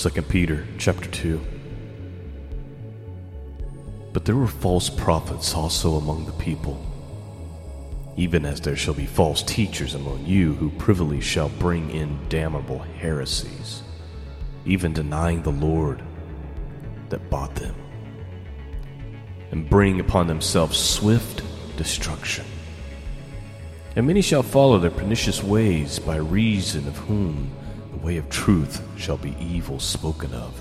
from 2 Peter chapter 2. But there were false prophets also among the people, even as there shall be false teachers among you who privily shall bring in damnable heresies, even denying the Lord that bought them, and bring upon themselves swift destruction. And many shall follow their pernicious ways, by reason of whom way of truth shall be evil spoken of.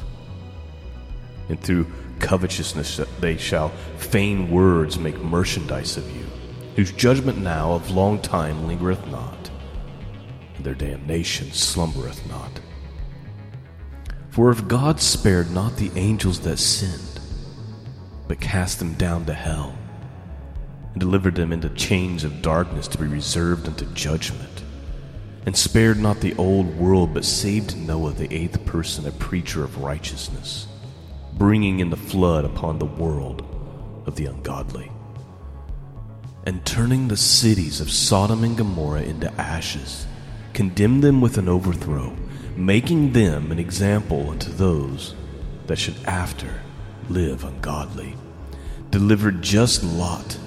And through covetousness they shall feign words make merchandise of you, whose judgment now of long time lingereth not, and their damnation slumbereth not. For if God spared not the angels that sinned, but cast them down to hell, and delivered them into chains of darkness to be reserved unto judgment, and spared not the old world, but saved Noah, the eighth person, a preacher of righteousness, bringing in the flood upon the world of the ungodly, and turning the cities of Sodom and Gomorrah into ashes, condemned them with an overthrow, making them an example unto those that should after live ungodly, delivered just Lot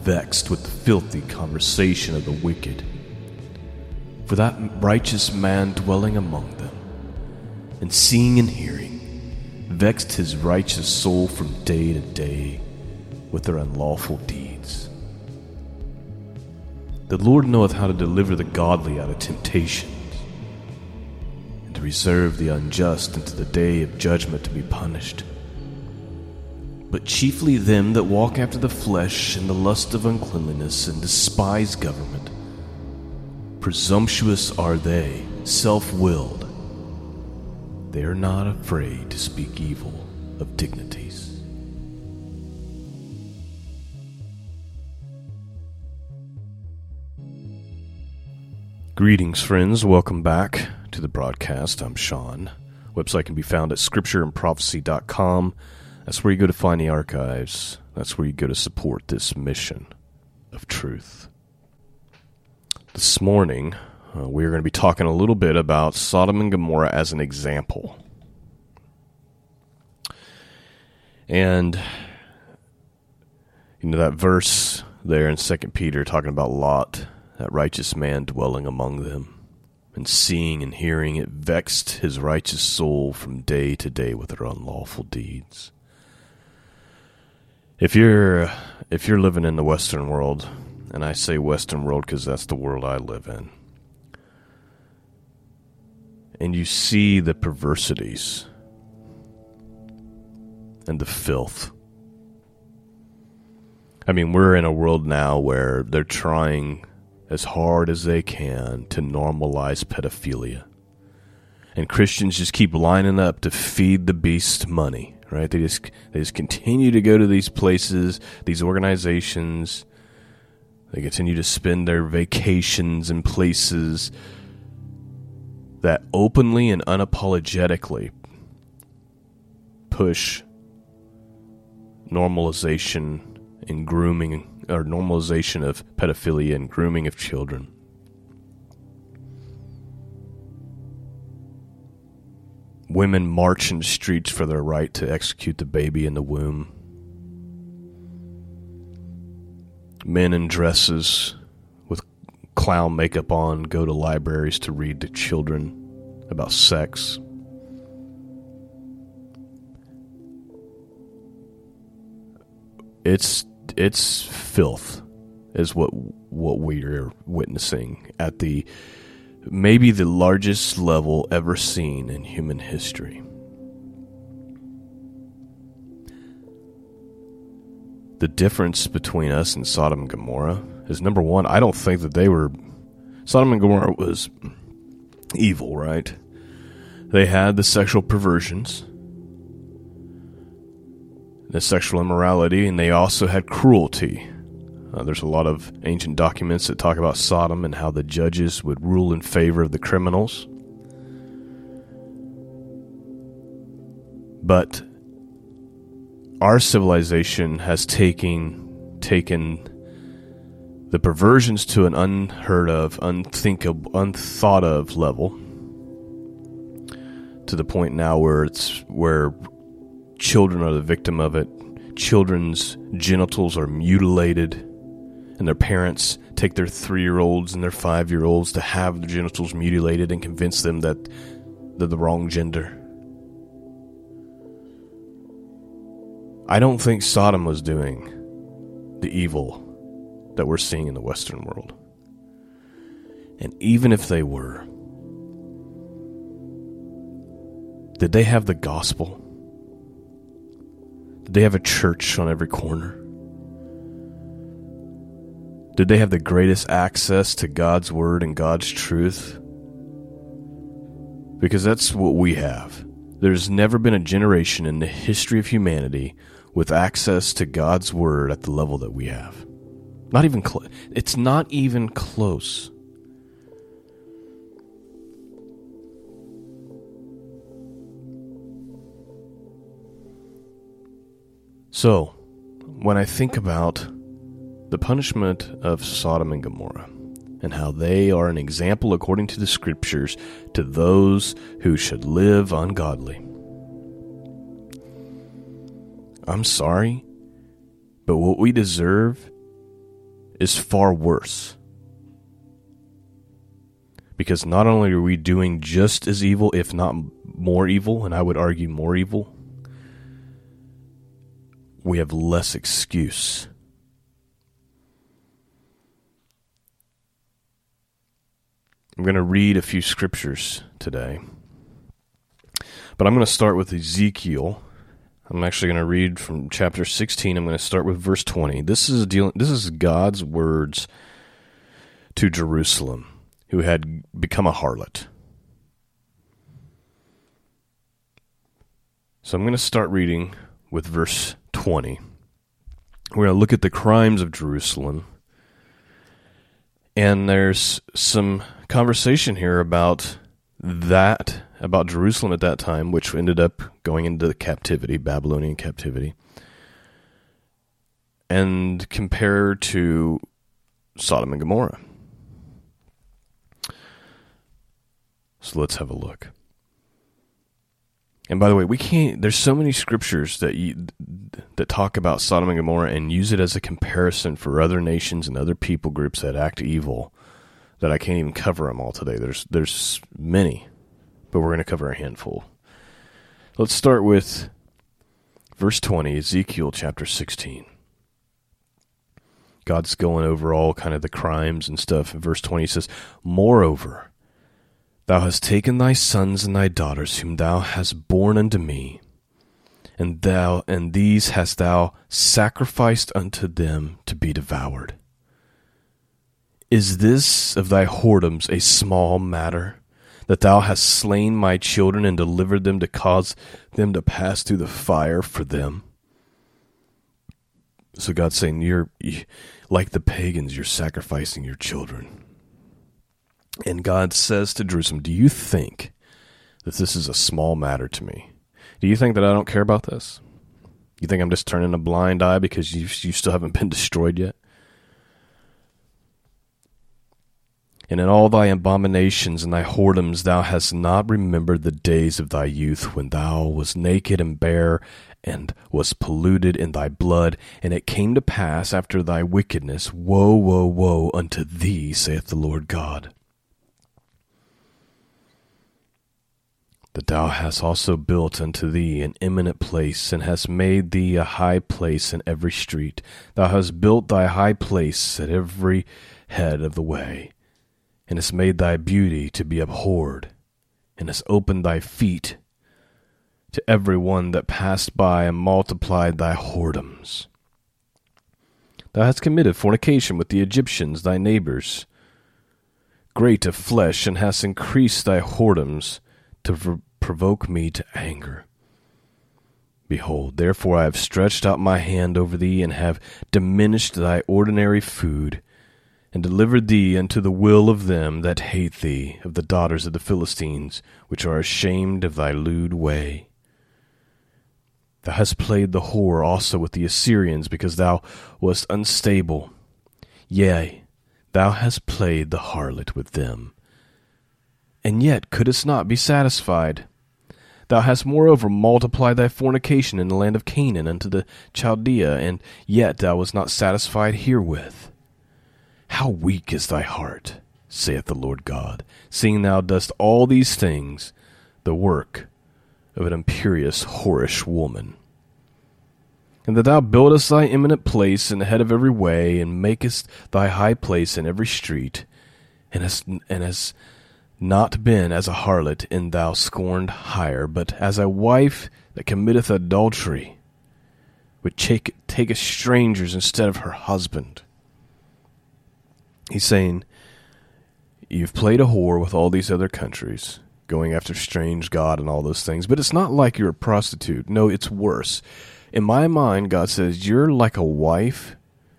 vexed with the filthy conversation of the wicked. For that righteous man dwelling among them, and seeing and hearing, vexed his righteous soul from day to day with their unlawful deeds. The Lord knoweth how to deliver the godly out of temptations, and to reserve the unjust unto the day of judgment to be punished but chiefly them that walk after the flesh and the lust of uncleanliness and despise government. Presumptuous are they, self willed. They are not afraid to speak evil of dignities. Greetings, friends. Welcome back to the broadcast. I'm Sean. Website can be found at scriptureandprophecy.com. That's where you go to find the archives. That's where you go to support this mission of truth. This morning, uh, we're going to be talking a little bit about Sodom and Gomorrah as an example. And, you know, that verse there in Second Peter talking about Lot, that righteous man dwelling among them, and seeing and hearing it vexed his righteous soul from day to day with their unlawful deeds if you're if you're living in the western world and i say western world because that's the world i live in and you see the perversities and the filth i mean we're in a world now where they're trying as hard as they can to normalize pedophilia and christians just keep lining up to feed the beast money right? They just they just continue to go to these places, these organizations. They continue to spend their vacations in places that openly and unapologetically push normalization and grooming or normalization of pedophilia and grooming of children. Women march in the streets for their right to execute the baby in the womb. Men in dresses with clown makeup on go to libraries to read to children about sex. It's it's filth is what what we're witnessing at the maybe the largest level ever seen in human history. The difference between us and Sodom and Gomorrah is number one, I don't think that they were. Sodom and Gomorrah was evil, right? They had the sexual perversions, the sexual immorality, and they also had cruelty. Uh, there's a lot of ancient documents that talk about Sodom and how the judges would rule in favor of the criminals. But our civilization has taken taken the perversions to an unheard of, unthinkable, unthought of level to the point now where it's where children are the victim of it. Children's genitals are mutilated, and their parents take their three year olds and their five year olds to have their genitals mutilated and convince them that they're the wrong gender. I don't think Sodom was doing the evil that we're seeing in the Western world. And even if they were, did they have the gospel? Did they have a church on every corner? Did they have the greatest access to God's word and God's truth? Because that's what we have. There's never been a generation in the history of humanity with access to God's word at the level that we have. Not even close. It's not even close. So, when I think about the punishment of Sodom and Gomorrah and how they are an example, according to the scriptures, to those who should live ungodly, I'm sorry, but what we deserve is far worse. Because not only are we doing just as evil, if not more evil, and I would argue more evil, we have less excuse. I'm going to read a few scriptures today. But I'm going to start with Ezekiel I'm actually going to read from chapter 16. I'm going to start with verse 20. This is dealing this is God's words to Jerusalem who had become a harlot. So I'm going to start reading with verse 20. We're going to look at the crimes of Jerusalem. And there's some conversation here about that about Jerusalem at that time, which ended up going into captivity, Babylonian captivity, and compared to Sodom and Gomorrah. So let's have a look. And by the way, we can't. There's so many scriptures that you, that talk about Sodom and Gomorrah and use it as a comparison for other nations and other people groups that act evil that I can't even cover them all today. There's there's many but we're going to cover a handful. Let's start with verse 20, Ezekiel chapter 16. God's going over all kind of the crimes and stuff. Verse 20 says, Moreover, thou hast taken thy sons and thy daughters, whom thou hast borne unto me, and thou and these hast thou sacrificed unto them to be devoured. Is this of thy whoredoms a small matter? That thou hast slain my children and delivered them to cause them to pass through the fire for them. So God's saying, You're like the pagans, you're sacrificing your children. And God says to Jerusalem, Do you think that this is a small matter to me? Do you think that I don't care about this? You think I'm just turning a blind eye because you, you still haven't been destroyed yet? And in all thy abominations and thy whoredoms thou hast not remembered the days of thy youth, when thou was naked and bare, and was polluted in thy blood. And it came to pass after thy wickedness, Woe, woe, woe unto thee, saith the Lord God. That thou hast also built unto thee an eminent place, and hast made thee a high place in every street. Thou hast built thy high place at every head of the way and hast made thy beauty to be abhorred, and hast opened thy feet to every one that passed by, and multiplied thy whoredoms. Thou hast committed fornication with the Egyptians, thy neighbors, great of flesh, and hast increased thy whoredoms to provoke me to anger. Behold, therefore I have stretched out my hand over thee, and have diminished thy ordinary food, and delivered thee unto the will of them that hate thee, of the daughters of the Philistines, which are ashamed of thy lewd way. Thou hast played the whore also with the Assyrians, because thou wast unstable. Yea, thou hast played the harlot with them. And yet couldst not be satisfied. Thou hast moreover multiplied thy fornication in the land of Canaan unto the Chaldea, and yet thou wast not satisfied herewith. How weak is thy heart, saith the Lord God, seeing thou dost all these things, the work of an imperious, whorish woman. And that thou buildest thy eminent place in the head of every way, and makest thy high place in every street, and hast, and hast not been as a harlot in thou scorned hire, but as a wife that committeth adultery, which take, taketh strangers instead of her husband. He's saying, You've played a whore with all these other countries, going after strange God and all those things, but it's not like you're a prostitute. No, it's worse. In my mind, God says, You're like a wife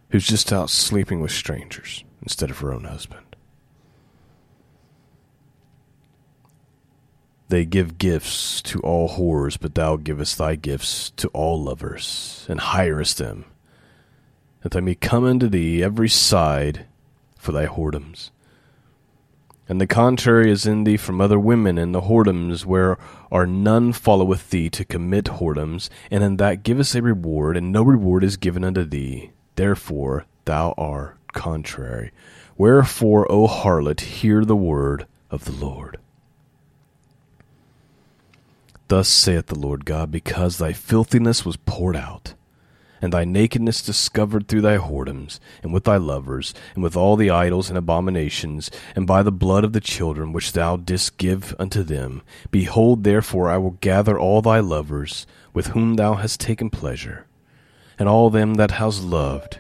who's just out sleeping with strangers instead of her own husband. They give gifts to all whores, but thou givest thy gifts to all lovers, and hirest them, that they may come unto thee every side for thy whoredoms. And the contrary is in thee from other women, and the whoredoms where are none followeth thee to commit whoredoms, and in that givest a reward, and no reward is given unto thee. Therefore thou art contrary. Wherefore, O harlot, hear the word of the Lord. Thus saith the Lord God, because thy filthiness was poured out, and thy nakedness discovered through thy whoredoms, and with thy lovers, and with all the idols and abominations, and by the blood of the children which thou didst give unto them. Behold, therefore, I will gather all thy lovers, with whom thou hast taken pleasure, and all them that hast loved,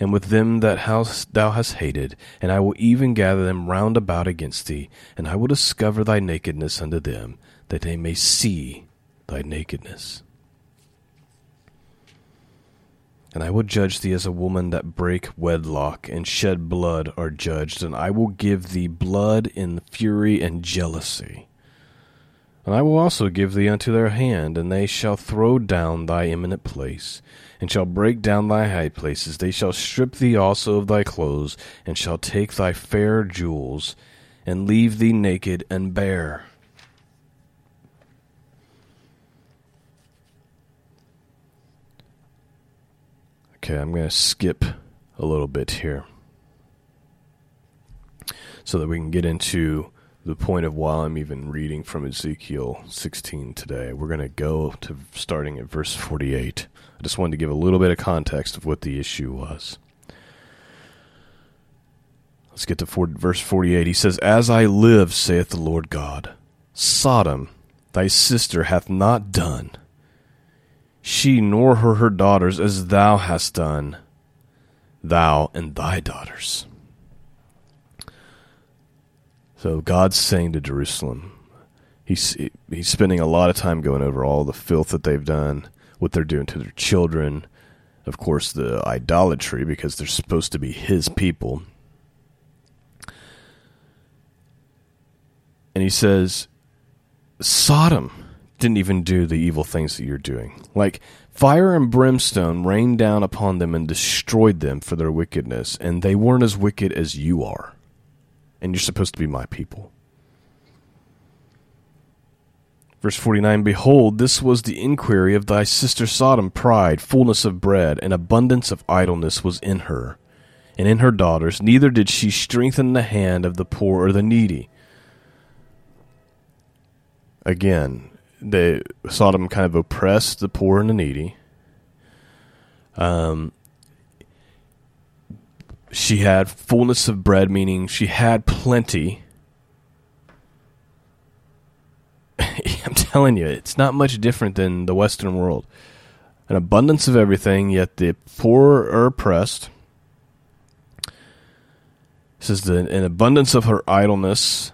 and with them that hast thou hast hated, and I will even gather them round about against thee, and I will discover thy nakedness unto them that they may see thy nakedness. And I will judge thee as a woman that break wedlock and shed blood are judged, and I will give thee blood in fury and jealousy. And I will also give thee unto their hand, and they shall throw down thy eminent place, and shall break down thy high places. They shall strip thee also of thy clothes, and shall take thy fair jewels, and leave thee naked and bare. Okay, I'm going to skip a little bit here so that we can get into the point of why I'm even reading from Ezekiel 16 today. We're going to go to starting at verse 48. I just wanted to give a little bit of context of what the issue was. Let's get to verse 48. He says, As I live, saith the Lord God, Sodom, thy sister, hath not done she nor her, her daughters as thou hast done, thou and thy daughters. So God's saying to Jerusalem, he's he's spending a lot of time going over all the filth that they've done, what they're doing to their children, of course the idolatry because they're supposed to be his people. And he says, Sodom didn't even do the evil things that you're doing. Like fire and brimstone rained down upon them and destroyed them for their wickedness, and they weren't as wicked as you are. And you're supposed to be my people. Verse 49 Behold, this was the inquiry of thy sister Sodom pride, fullness of bread, and abundance of idleness was in her, and in her daughters, neither did she strengthen the hand of the poor or the needy. Again, they Sodom kind of oppressed the poor and the needy. Um, she had fullness of bread, meaning she had plenty. I'm telling you, it's not much different than the Western world. An abundance of everything, yet the poor are oppressed. It says the an abundance of her idleness.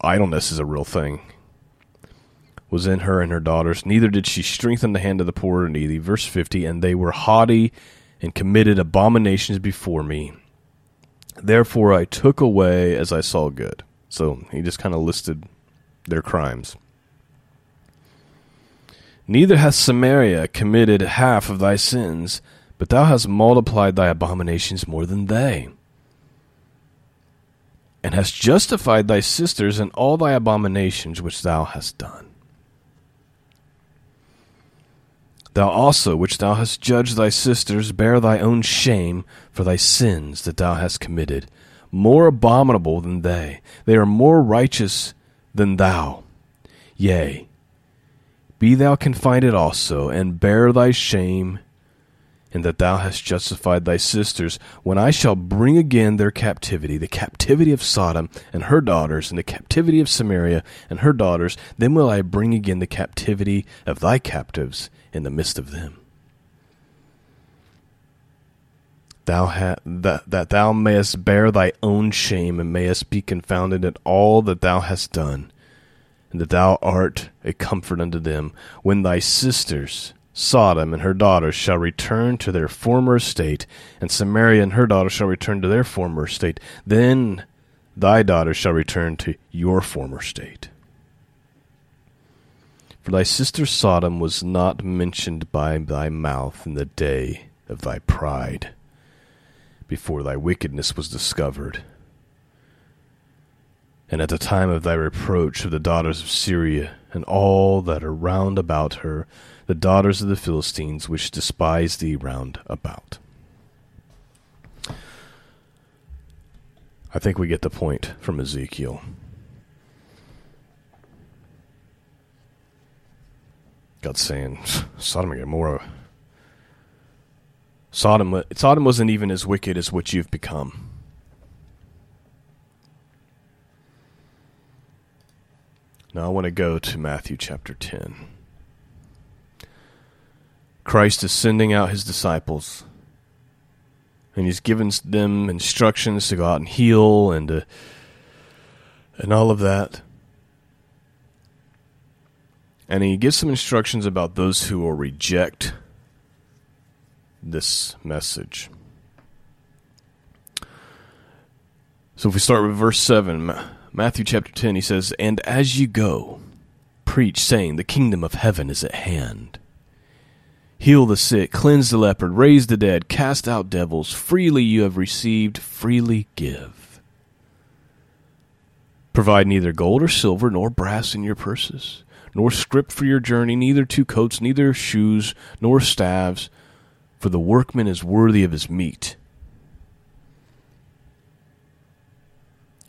Idleness is a real thing was in her and her daughters, neither did she strengthen the hand of the poor or needy. Verse 50 And they were haughty and committed abominations before me. Therefore I took away as I saw good. So he just kind of listed their crimes. Neither hath Samaria committed half of thy sins, but thou hast multiplied thy abominations more than they, and hast justified thy sisters in all thy abominations which thou hast done. Thou also, which thou hast judged thy sisters, bear thy own shame for thy sins that thou hast committed. More abominable than they, they are more righteous than thou. Yea, be thou confided also, and bear thy shame, and that thou hast justified thy sisters, when I shall bring again their captivity, the captivity of Sodom and her daughters, and the captivity of Samaria and her daughters, then will I bring again the captivity of thy captives in the midst of them. Thou ha- that, that thou mayest bear thy own shame and mayest be confounded at all that thou hast done, and that thou art a comfort unto them, when thy sisters, Sodom and her daughters, shall return to their former state, and Samaria and her daughters shall return to their former state. Then thy daughters shall return to your former state. For thy sister Sodom was not mentioned by thy mouth in the day of thy pride, before thy wickedness was discovered, and at the time of thy reproach of the daughters of Syria, and all that are round about her, the daughters of the Philistines, which despise thee round about. I think we get the point from Ezekiel. God saying, Sodom and Gomorrah. Sodom, Sodom wasn't even as wicked as what you've become. Now I want to go to Matthew chapter 10. Christ is sending out his disciples, and he's given them instructions to go out and heal and to, and all of that. And he gives some instructions about those who will reject this message. So if we start with verse 7, Matthew chapter 10, he says, And as you go, preach, saying, The kingdom of heaven is at hand. Heal the sick, cleanse the leopard, raise the dead, cast out devils. Freely you have received, freely give. Provide neither gold or silver nor brass in your purses nor scrip for your journey, neither two coats, neither shoes, nor staves, for the workman is worthy of his meat.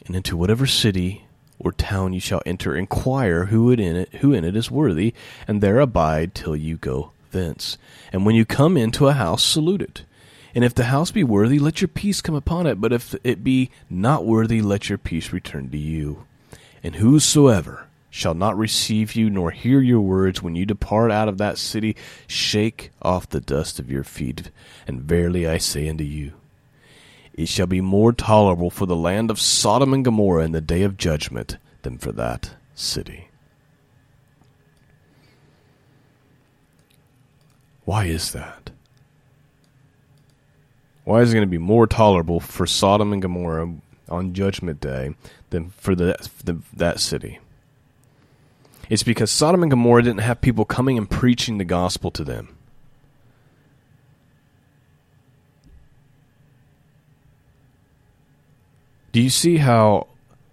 And into whatever city or town you shall enter, inquire who it in it who in it is worthy, and there abide till you go thence. And when you come into a house, salute it. And if the house be worthy, let your peace come upon it. But if it be not worthy, let your peace return to you. And whosoever shall not receive you nor hear your words. When you depart out of that city shake off the dust of your feet. And verily i say unto you it shall be more tolerable for the land of sodom and gomorrah in the day of judgment than for that city. Why is that? Why is it going to be more tolerable for sodom and gomorrah on judgment day than for the, the that city it's because Sodom and Gomorrah didn't have people coming and preaching the gospel to them. Do you see how?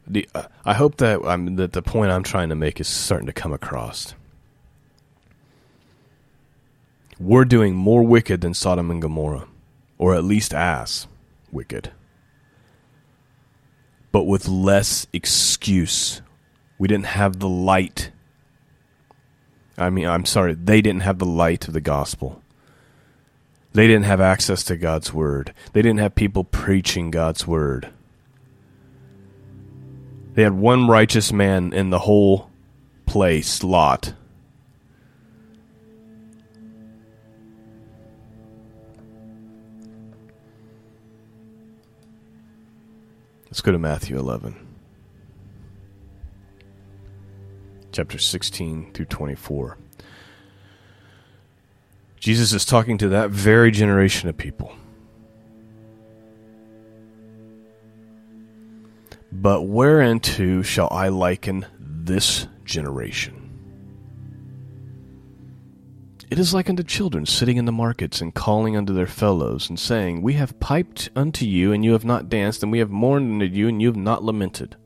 The, uh, I hope that I'm, that the point I'm trying to make is starting to come across. We're doing more wicked than Sodom and Gomorrah, or at least as wicked, but with less excuse. We didn't have the light I mean, I'm sorry, they didn't have the light of the gospel. They didn't have access to God's word. They didn't have people preaching God's word. They had one righteous man in the whole place, Lot. Let's go to Matthew 11. Chapter 16 through 24. Jesus is talking to that very generation of people. But whereunto shall I liken this generation? It is like unto children sitting in the markets and calling unto their fellows and saying, We have piped unto you, and you have not danced, and we have mourned unto you, and you have not lamented.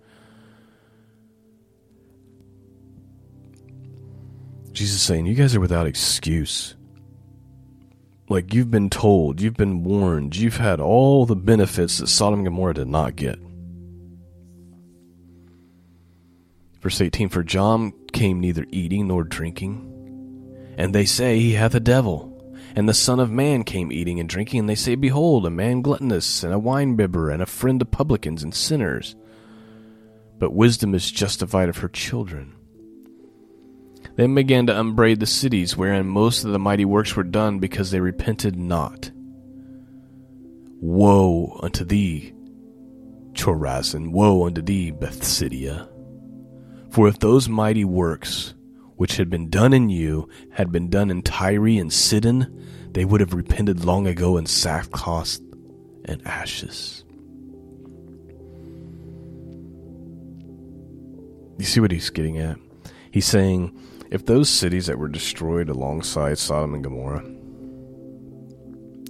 Jesus saying, You guys are without excuse. Like you've been told, you've been warned, you've had all the benefits that Sodom and Gomorrah did not get. Verse 18 For John came neither eating nor drinking, and they say he hath a devil. And the Son of Man came eating and drinking, and they say, Behold, a man gluttonous, and a winebibber, and a friend of publicans and sinners. But wisdom is justified of her children. Then began to upbraid the cities wherein most of the mighty works were done, because they repented not. Woe unto thee, Chorazin! Woe unto thee, Bethsaida! For if those mighty works which had been done in you had been done in Tyre and Sidon, they would have repented long ago in sackcloth and ashes. You see what he's getting at? He's saying if those cities that were destroyed alongside Sodom and Gomorrah,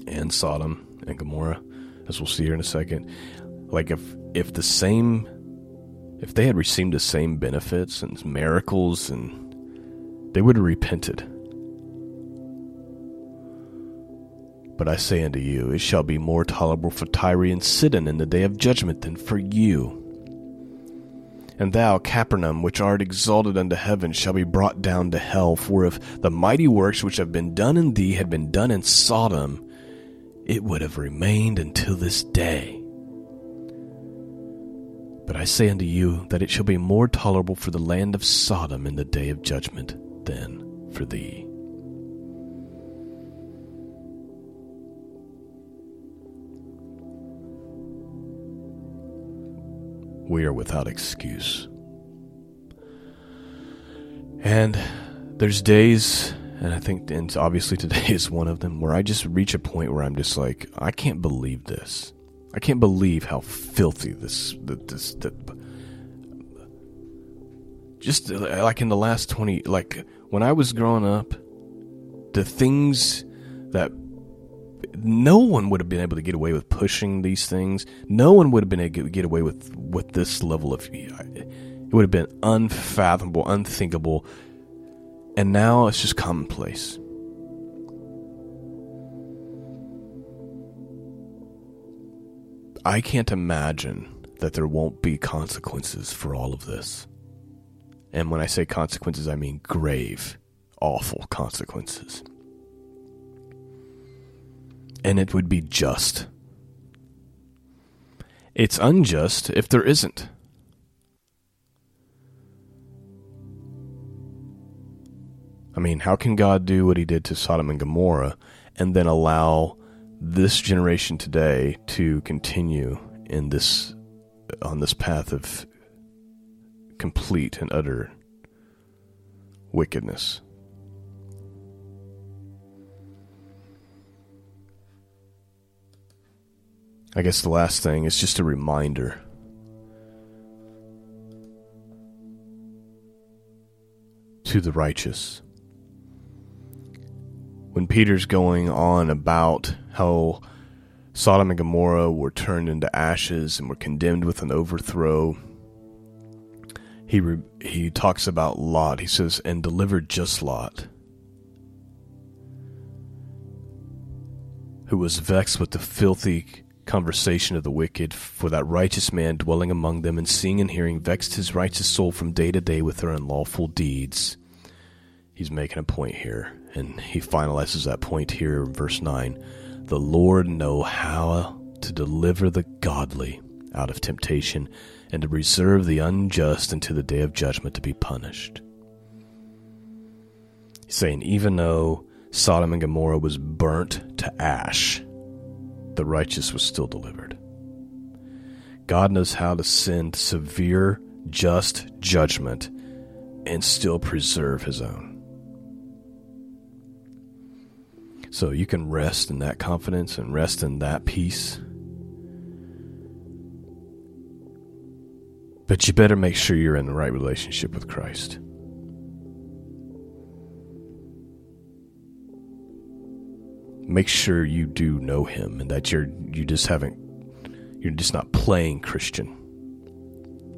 and Sodom and Gomorrah, as we'll see here in a second, like if if the same if they had received the same benefits and miracles and they would have repented. But I say unto you, it shall be more tolerable for Tyre and Sidon in the day of judgment than for you. And thou, Capernaum, which art exalted unto heaven, shall be brought down to hell. For if the mighty works which have been done in thee had been done in Sodom, it would have remained until this day. But I say unto you that it shall be more tolerable for the land of Sodom in the day of judgment than for thee. We are without excuse. And there's days, and I think, and obviously today is one of them, where I just reach a point where I'm just like, I can't believe this. I can't believe how filthy this, this, this, just like in the last 20, like when I was growing up, the things that no one would have been able to get away with pushing these things. No one would have been able to get away with with this level of. It would have been unfathomable, unthinkable, and now it's just commonplace. I can't imagine that there won't be consequences for all of this. And when I say consequences, I mean grave, awful consequences. And it would be just. It's unjust if there isn't. I mean, how can God do what he did to Sodom and Gomorrah and then allow this generation today to continue in this on this path of complete and utter wickedness. I guess the last thing is just a reminder. To the righteous. When Peter's going on about how Sodom and Gomorrah were turned into ashes and were condemned with an overthrow he re- he talks about Lot. He says, "And delivered just Lot, who was vexed with the filthy conversation of the wicked, for that righteous man dwelling among them and seeing and hearing vexed his righteous soul from day to day with their unlawful deeds." He's making a point here, and he finalizes that point here in verse nine. The Lord know how to deliver the godly out of temptation and to reserve the unjust unto the day of judgment to be punished. He's saying, even though Sodom and Gomorrah was burnt to ash, the righteous was still delivered. God knows how to send severe, just judgment and still preserve his own. So you can rest in that confidence and rest in that peace But you better make sure you're in the right relationship with Christ. make sure you do know him and that you're you just haven't you're just not playing Christian,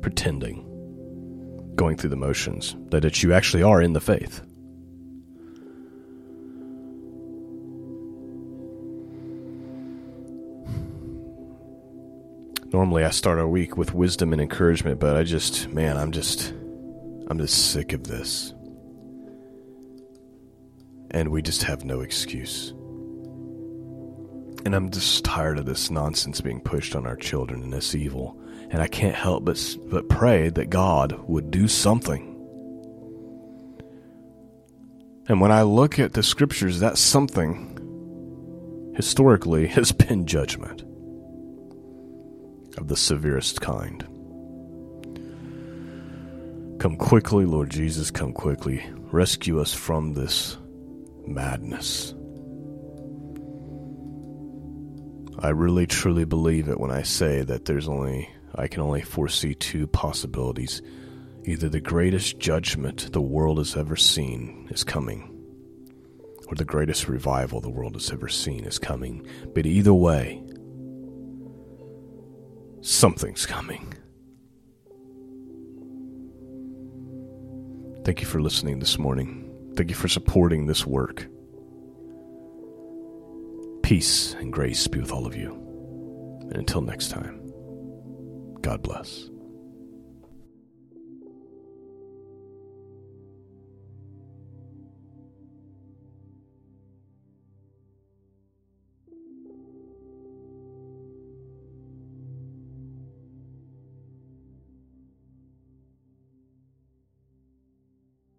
pretending, going through the motions, that it, you actually are in the faith. Normally I start a week with wisdom and encouragement, but I just man, I'm just I'm just sick of this. And we just have no excuse. And I'm just tired of this nonsense being pushed on our children and this evil. And I can't help but, but pray that God would do something. And when I look at the scriptures, that something historically has been judgment of the severest kind. Come quickly, Lord Jesus, come quickly. Rescue us from this madness. I really truly believe it when I say that there's only I can only foresee two possibilities. Either the greatest judgment the world has ever seen is coming, or the greatest revival the world has ever seen is coming. But either way, something's coming. Thank you for listening this morning. Thank you for supporting this work. Peace and grace be with all of you. And until next time, God bless.